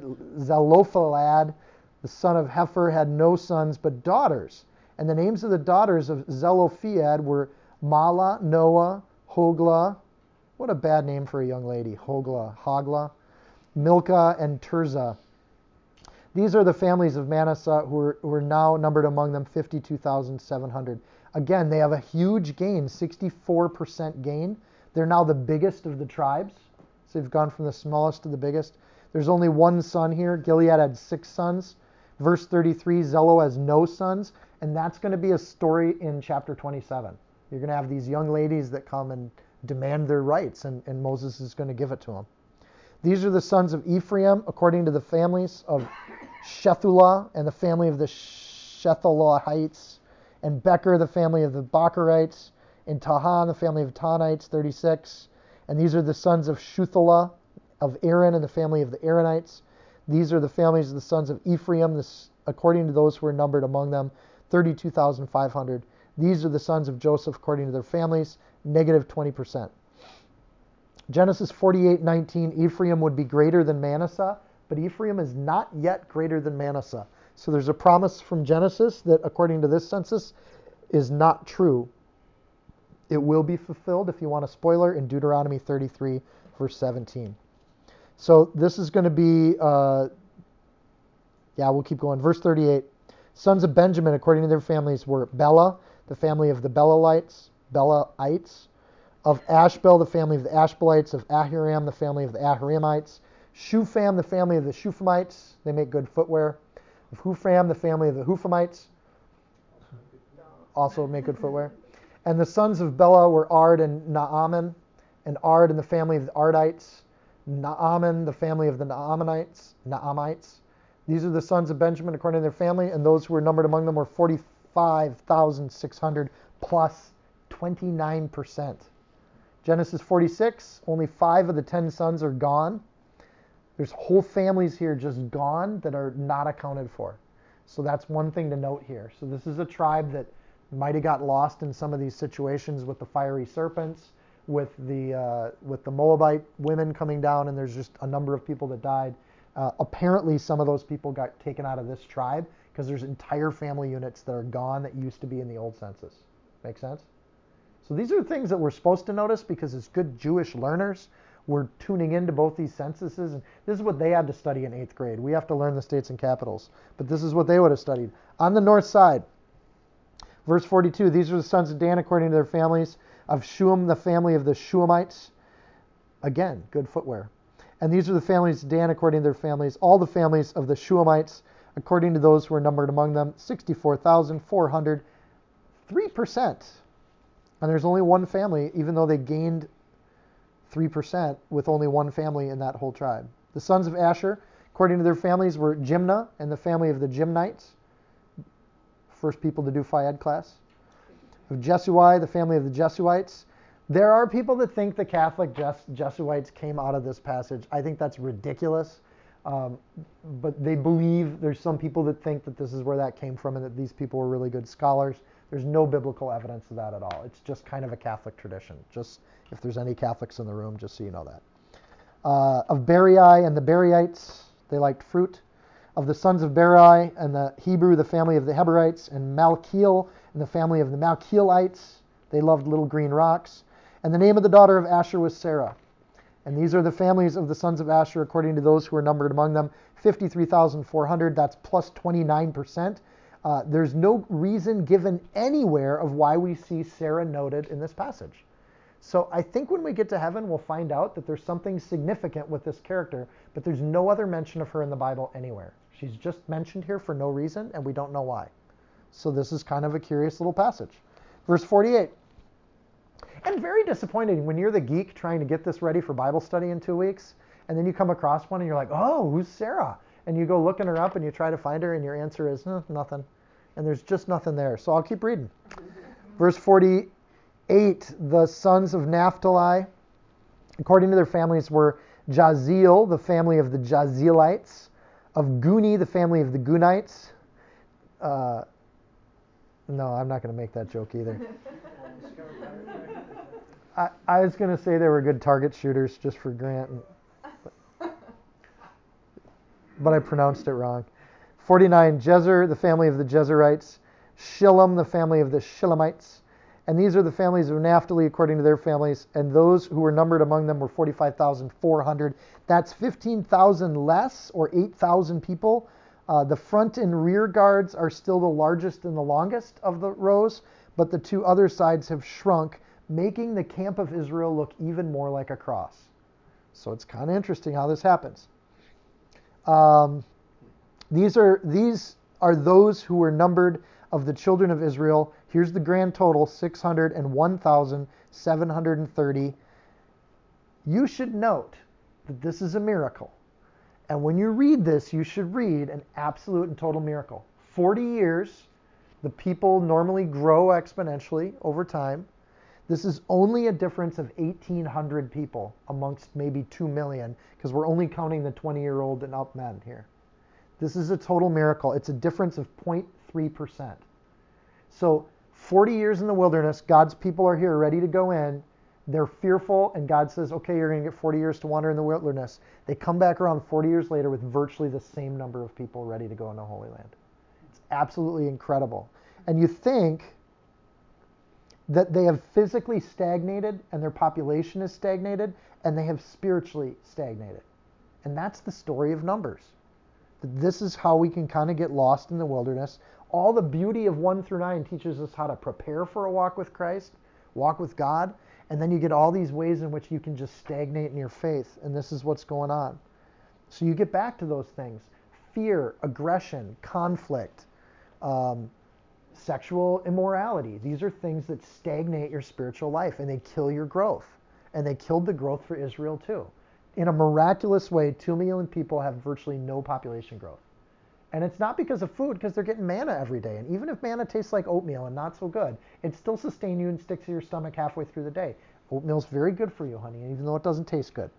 S2: the son of Hepher, had no sons but daughters. And the names of the daughters of Zelophehad were Mahlah, Noah, Hoglah. What a bad name for a young lady. Hoglah, Hoglah, Milcah, and Tirzah. These are the families of Manasseh who are, who are now numbered among them 52,700. Again, they have a huge gain, 64% gain. They're now the biggest of the tribes. So they've gone from the smallest to the biggest. There's only one son here. Gilead had six sons. Verse 33, Zello has no sons. And that's going to be a story in chapter 27. You're going to have these young ladies that come and demand their rights, and, and Moses is going to give it to them. These are the sons of Ephraim, according to the families of Shuthelah and the family of the Shethulahites, and Becher, the family of the Bacherites, and Tahan, the family of Tanites, 36. And these are the sons of Shuthelah, of Aaron, and the family of the Aaronites. These are the families of the sons of Ephraim, this, according to those who were numbered among them, 32,500. These are the sons of Joseph, according to their families, negative 20%. Genesis 48:19, Ephraim would be greater than Manasseh, but Ephraim is not yet greater than Manasseh. So there's a promise from Genesis that, according to this census, is not true. It will be fulfilled, if you want a spoiler, in Deuteronomy 33, verse 17. So this is going to be, uh, yeah, we'll keep going. Verse 38. Sons of Benjamin, according to their families, were Bela, the family of the Belalites, Belaites, of Ashbel, the family of the Ashbelites, of Ahiram, the family of the Ahiramites, Shupham, the family of the Shuphamites, they make good footwear, of Hupham, the family of the Huphamites, also make good footwear. And the sons of Bela were Ard and Naaman, and Ard and the family of the Ardites, Naaman, the family of the Naamanites, Naamites. These are the sons of Benjamin according to their family, and those who were numbered among them were 45,600 plus 29%. Genesis 46, only five of the ten sons are gone. There's whole families here just gone that are not accounted for. So that's one thing to note here. So this is a tribe that might have got lost in some of these situations with the fiery serpents, with the uh, with the Moabite women coming down, and there's just a number of people that died. Uh, apparently, some of those people got taken out of this tribe because there's entire family units that are gone that used to be in the old census. Make sense? So these are things that we're supposed to notice because as good Jewish learners, we're tuning into both these censuses, and this is what they had to study in eighth grade. We have to learn the states and capitals, but this is what they would have studied. On the north side, verse 42, these are the sons of Dan according to their families, of Shuham, the family of the Shuhamites. Again, good footwear. And these are the families of Dan according to their families, all the families of the Shuhamites, according to those who are numbered among them, 64,400, 3%. And there's only one family, even though they gained 3% with only one family in that whole tribe. The sons of Asher, according to their families, were Jimnah and the family of the Jimnites. First people to do Phi Ed class. Of Jesui, the family of the Jesuites. There are people that think the Catholic Jes- Jesuites came out of this passage. I think that's ridiculous. Um, but they believe there's some people that think that this is where that came from and that these people were really good scholars. There's no biblical evidence of that at all. It's just kind of a Catholic tradition. Just if there's any Catholics in the room, just so you know that. Uh, of Berai and the Beraites, they liked fruit. Of the sons of Berai and the Heber, the family of the Heberites, and Malkiel and the family of the Malkielites, they loved little green rocks. And the name of the daughter of Asher was Sarah. And these are the families of the sons of Asher according to those who are numbered among them 53,400. That's plus 29%. Uh, there's no reason given anywhere of why we see Sarah noted in this passage. So I think when we get to heaven, we'll find out that there's something significant with this character, but there's no other mention of her in the Bible anywhere. She's just mentioned here for no reason, and we don't know why. So this is kind of a curious little passage. Verse 48. And very disappointing when you're the geek trying to get this ready for Bible study in two weeks, and then you come across one and you're like, oh, who's Sarah? And you go looking her up and you try to find her, and your answer is eh, nothing. And there's just nothing there. So I'll keep reading. Verse 48 The sons of Naphtali, according to their families, were Jaziel, the family of the Jazielites, of Guni, the family of the Gunites. Uh, no, I'm not going to make that joke either. I, I was going to say they were good target shooters just for Grant, but I pronounced it wrong. 49, Jezer, the family of the Jezerites, Shillem, the family of the Shillemites. And these are the families of Naphtali according to their families. And those who were numbered among them were 45,400. That's 15,000 less, or 8,000 people. Uh, the front and rear guards are still the largest and the longest of the rows, but the two other sides have shrunk, making the camp of Israel look even more like a cross. So it's kind of interesting how this happens. Um, these are these are those who were numbered of the children of Israel. Here's the grand total 601,730. You should note that this is a miracle. And when you read this, you should read an absolute and total miracle. 40 years, the people normally grow exponentially over time. This is only a difference of 1,800 people amongst maybe 2 million, because we're only counting the 20 year old and up men here. This is a total miracle. It's a difference of 0.3%. So, 40 years in the wilderness, God's people are here ready to go in. They're fearful, and God says, okay, you're going to get 40 years to wander in the wilderness. They come back around 40 years later with virtually the same number of people ready to go into Holy Land. It's absolutely incredible. And you think that they have physically stagnated and their population is stagnated, and they have spiritually stagnated. And that's the story of Numbers. This is how we can kind of get lost in the wilderness. All the beauty of 1 through 9 teaches us how to prepare for a walk with Christ, walk with God, and then you get all these ways in which you can just stagnate in your faith. And this is what's going on. So you get back to those things fear, aggression, conflict, um, sexual immorality. These are things that stagnate your spiritual life and they kill your growth. And they killed the growth for Israel too in a miraculous way, 2 million people have virtually no population growth. And it's not because of food, because they're getting manna every day. And even if manna tastes like oatmeal and not so good, it still sustains you and sticks to your stomach halfway through the day. Oatmeal's very good for you, honey, even though it doesn't taste good.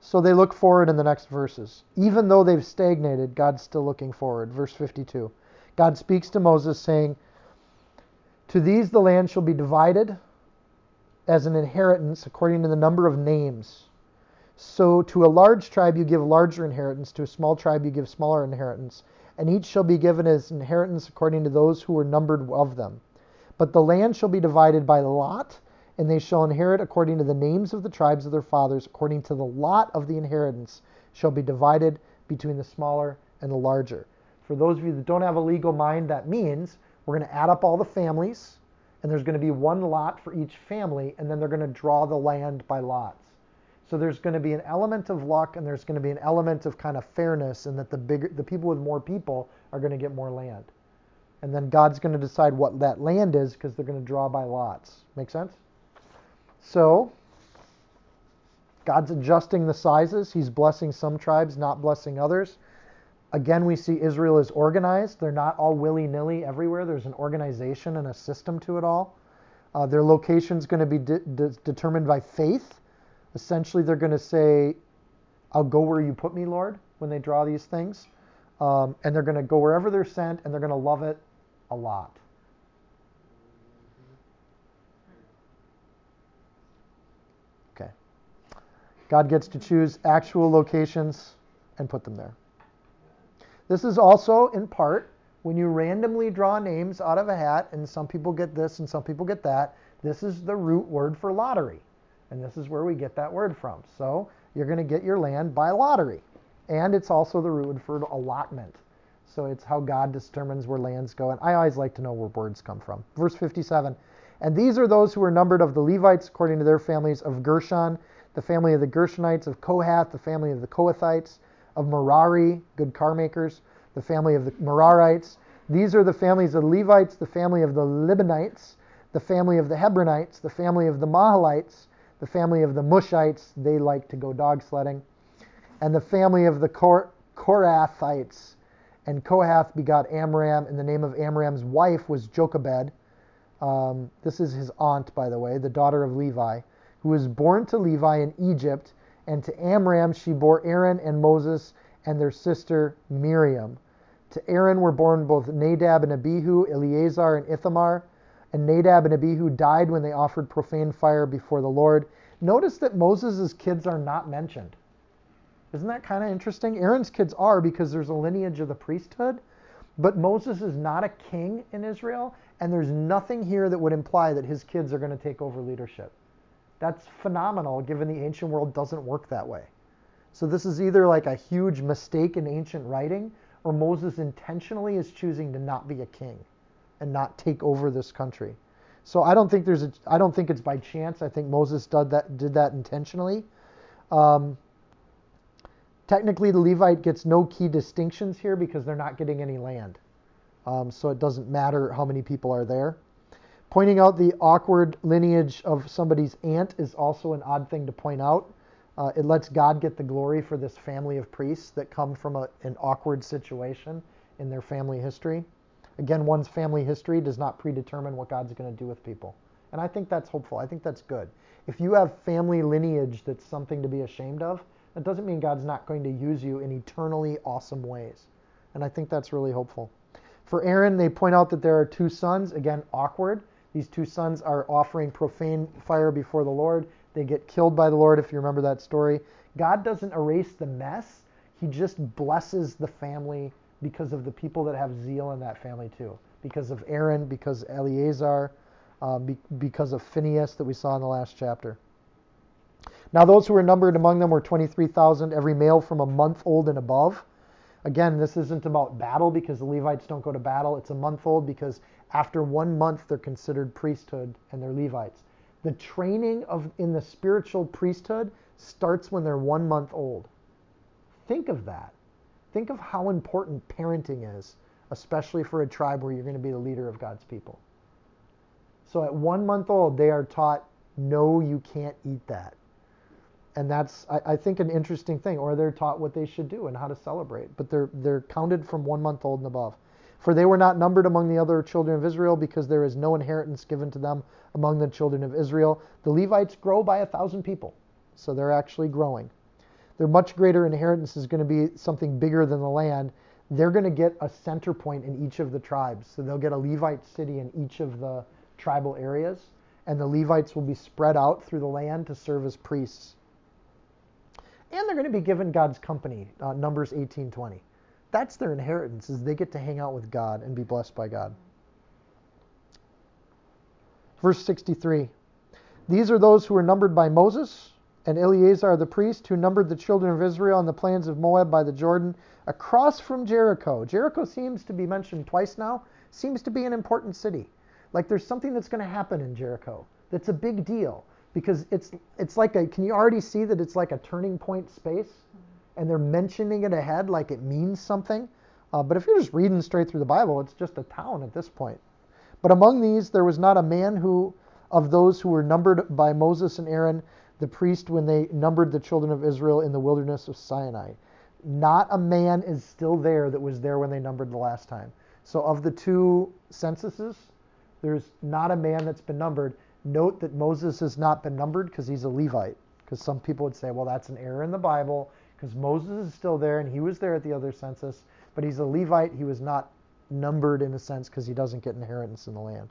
S2: So they look forward in the next verses. Even though they've stagnated, God's still looking forward. Verse 52. God speaks to Moses, saying, To these the land shall be divided as an inheritance according to the number of names. So to a large tribe you give larger inheritance, to a small tribe you give smaller inheritance, and each shall be given as inheritance according to those who were numbered of them. But the land shall be divided by lot, and they shall inherit according to the names of the tribes of their fathers, according to the lot of the inheritance shall be divided between the smaller and the larger. For those of you that don't have a legal mind, that means we're going to add up all the families and there's going to be one lot for each family, and then they're going to draw the land by lots. So there's going to be an element of luck, and there's going to be an element of kind of fairness, and that the bigger the people with more people are going to get more land. And then God's going to decide what that land is because they're going to draw by lots. Make sense? So God's adjusting the sizes. He's blessing some tribes, not blessing others. Again, we see Israel is organized. They're not all willy nilly everywhere. There's an organization and a system to it all. Uh, their location is going to be de- de- determined by faith. Essentially, they're going to say, I'll go where you put me, Lord, when they draw these things. Um, and they're going to go wherever they're sent and they're going to love it a lot. God gets to choose actual locations and put them there. This is also in part when you randomly draw names out of a hat, and some people get this and some people get that. This is the root word for lottery, and this is where we get that word from. So you're going to get your land by lottery, and it's also the root word for allotment. So it's how God determines where lands go, and I always like to know where words come from. Verse 57. And these are those who were numbered of the Levites according to their families of Gershon, the family of the Gershonites, of Kohath, the family of the Kohathites, of Merari, good car makers, the family of the Merarites. These are the families of the Levites, the family of the Libanites, the family of the Hebronites, the family of the Mahalites, the family of the Mushites. They like to go dog sledding. And the family of the Kor- Korathites. And Kohath begot Amram, and the name of Amram's wife was Jochebed. Um, this is his aunt, by the way, the daughter of Levi, who was born to Levi in Egypt, and to Amram she bore Aaron and Moses and their sister Miriam. To Aaron were born both Nadab and Abihu, Eleazar and Ithamar. And Nadab and Abihu died when they offered profane fire before the Lord. Notice that Moses' kids are not mentioned. Isn't that kind of interesting? Aaron's kids are because there's a lineage of the priesthood, but Moses is not a king in Israel, and there's nothing here that would imply that his kids are going to take over leadership. That's phenomenal given the ancient world doesn't work that way. So this is either like a huge mistake in ancient writing, or Moses intentionally is choosing to not be a king and not take over this country. So I don't think there's a, I don't think it's by chance. I think Moses did that did that intentionally. Um, technically, the Levite gets no key distinctions here because they're not getting any land. Um, so it doesn't matter how many people are there. Pointing out the awkward lineage of somebody's aunt is also an odd thing to point out. Uh, it lets God get the glory for this family of priests that come from a, an awkward situation in their family history. Again, one's family history does not predetermine what God's going to do with people. And I think that's hopeful. I think that's good. If you have family lineage that's something to be ashamed of, that doesn't mean God's not going to use you in eternally awesome ways. And I think that's really hopeful. For Aaron, they point out that there are two sons. Again, awkward. These two sons are offering profane fire before the Lord. They get killed by the Lord, if you remember that story. God doesn't erase the mess, He just blesses the family because of the people that have zeal in that family, too. Because of Aaron, because Eleazar, um, be, because of Phinehas that we saw in the last chapter. Now, those who were numbered among them were 23,000, every male from a month old and above. Again, this isn't about battle because the Levites don't go to battle. It's a month old because after one month they're considered priesthood and they're Levites. The training of in the spiritual priesthood starts when they're one month old. Think of that. Think of how important parenting is, especially for a tribe where you're going to be the leader of God's people. So at one month old, they are taught, no, you can't eat that. And that's, I, I, think, an interesting thing. Or they're taught what they should do and how to celebrate. But they're, they're counted from one month old and above. For they were not numbered among the other children of Israel, because there is no inheritance given to them among the children of Israel. The Levites grow by a thousand people, so they're actually growing. Their much greater inheritance is going to be something bigger than the land. They're going to get a center point in each of the tribes. So they'll get a Levite city in each of the tribal areas, and the Levites will be spread out through the land to serve as priests. And they're going to be given God's company, uh, Numbers 18:20 that's their inheritance is they get to hang out with God and be blessed by God. Verse 63. These are those who were numbered by Moses and Eleazar the priest who numbered the children of Israel on the plains of Moab by the Jordan across from Jericho. Jericho seems to be mentioned twice now. Seems to be an important city. Like there's something that's going to happen in Jericho that's a big deal because it's it's like a can you already see that it's like a turning point space? And they're mentioning it ahead like it means something. Uh, but if you're just reading straight through the Bible, it's just a town at this point. But among these, there was not a man who, of those who were numbered by Moses and Aaron, the priest, when they numbered the children of Israel in the wilderness of Sinai. Not a man is still there that was there when they numbered the last time. So, of the two censuses, there's not a man that's been numbered. Note that Moses has not been numbered because he's a Levite. Because some people would say, well, that's an error in the Bible because Moses is still there and he was there at the other census, but he's a Levite. He was not numbered in a sense because he doesn't get inheritance in the land.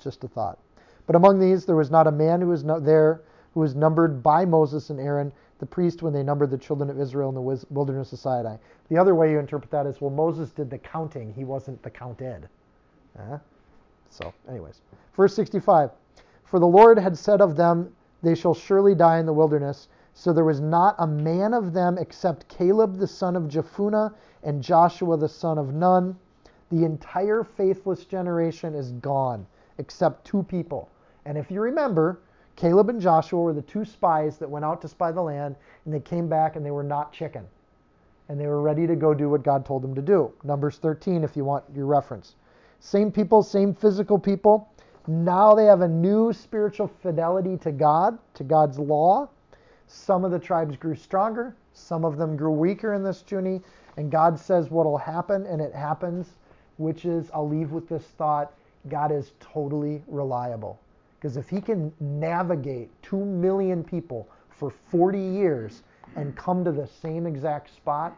S2: Just a thought. But among these, there was not a man who was not there who was numbered by Moses and Aaron, the priest, when they numbered the children of Israel in the wilderness of Sinai. The other way you interpret that is, well, Moses did the counting, he wasn't the counted. Uh, so, anyways, verse 65 For the Lord had said of them, They shall surely die in the wilderness. So there was not a man of them except Caleb the son of Jephunneh and Joshua the son of Nun. The entire faithless generation is gone, except two people. And if you remember, Caleb and Joshua were the two spies that went out to spy the land, and they came back and they were not chicken. And they were ready to go do what God told them to do. Numbers 13, if you want your reference. Same people, same physical people. Now they have a new spiritual fidelity to God, to God's law. Some of the tribes grew stronger, some of them grew weaker in this journey, and God says what will happen, and it happens, which is, I'll leave with this thought God is totally reliable. Because if He can navigate 2 million people for 40 years and come to the same exact spot,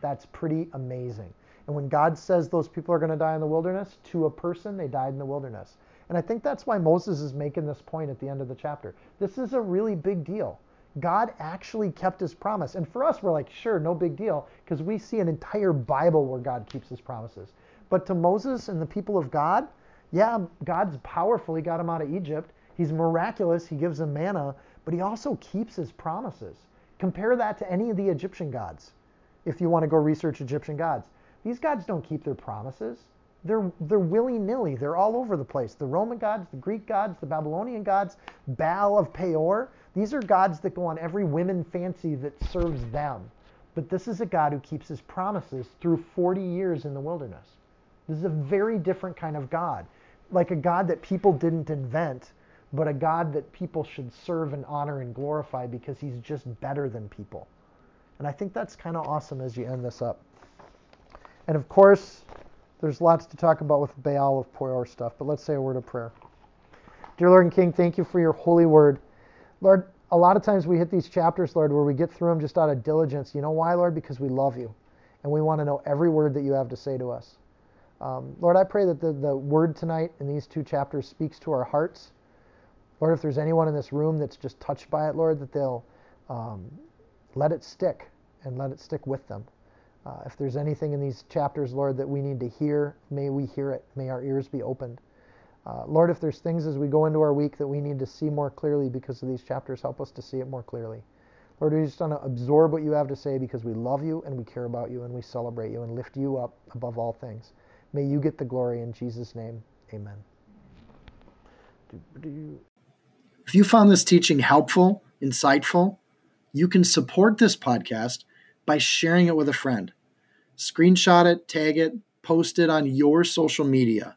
S2: that's pretty amazing. And when God says those people are going to die in the wilderness, to a person, they died in the wilderness. And I think that's why Moses is making this point at the end of the chapter. This is a really big deal. God actually kept his promise. And for us, we're like, sure, no big deal, because we see an entire Bible where God keeps his promises. But to Moses and the people of God, yeah, God's powerful. He got him out of Egypt. He's miraculous. He gives them manna, but he also keeps his promises. Compare that to any of the Egyptian gods if you want to go research Egyptian gods. These gods don't keep their promises. They're, they're willy nilly. They're all over the place. The Roman gods, the Greek gods, the Babylonian gods, Baal of Peor, these are gods that go on every women fancy that serves them. But this is a God who keeps his promises through 40 years in the wilderness. This is a very different kind of God. Like a God that people didn't invent, but a God that people should serve and honor and glorify because he's just better than people. And I think that's kind of awesome as you end this up. And of course, there's lots to talk about with Baal of Peor stuff, but let's say a word of prayer. Dear Lord and King, thank you for your holy word. Lord, a lot of times we hit these chapters, Lord, where we get through them just out of diligence. You know why, Lord? Because we love you and we want to know every word that you have to say to us. Um, Lord, I pray that the, the word tonight in these two chapters speaks to our hearts. Lord, if there's anyone in this room that's just touched by it, Lord, that they'll um, let it stick and let it stick with them. Uh, if there's anything in these chapters, Lord, that we need to hear, may we hear it. May our ears be opened. Uh, Lord, if there's things as we go into our week that we need to see more clearly because of these chapters, help us to see it more clearly. Lord, we just want to absorb what you have to say because we love you and we care about you and we celebrate you and lift you up above all things. May you get the glory in Jesus' name. Amen.
S5: If you found this teaching helpful, insightful, you can support this podcast by sharing it with a friend. Screenshot it, tag it, post it on your social media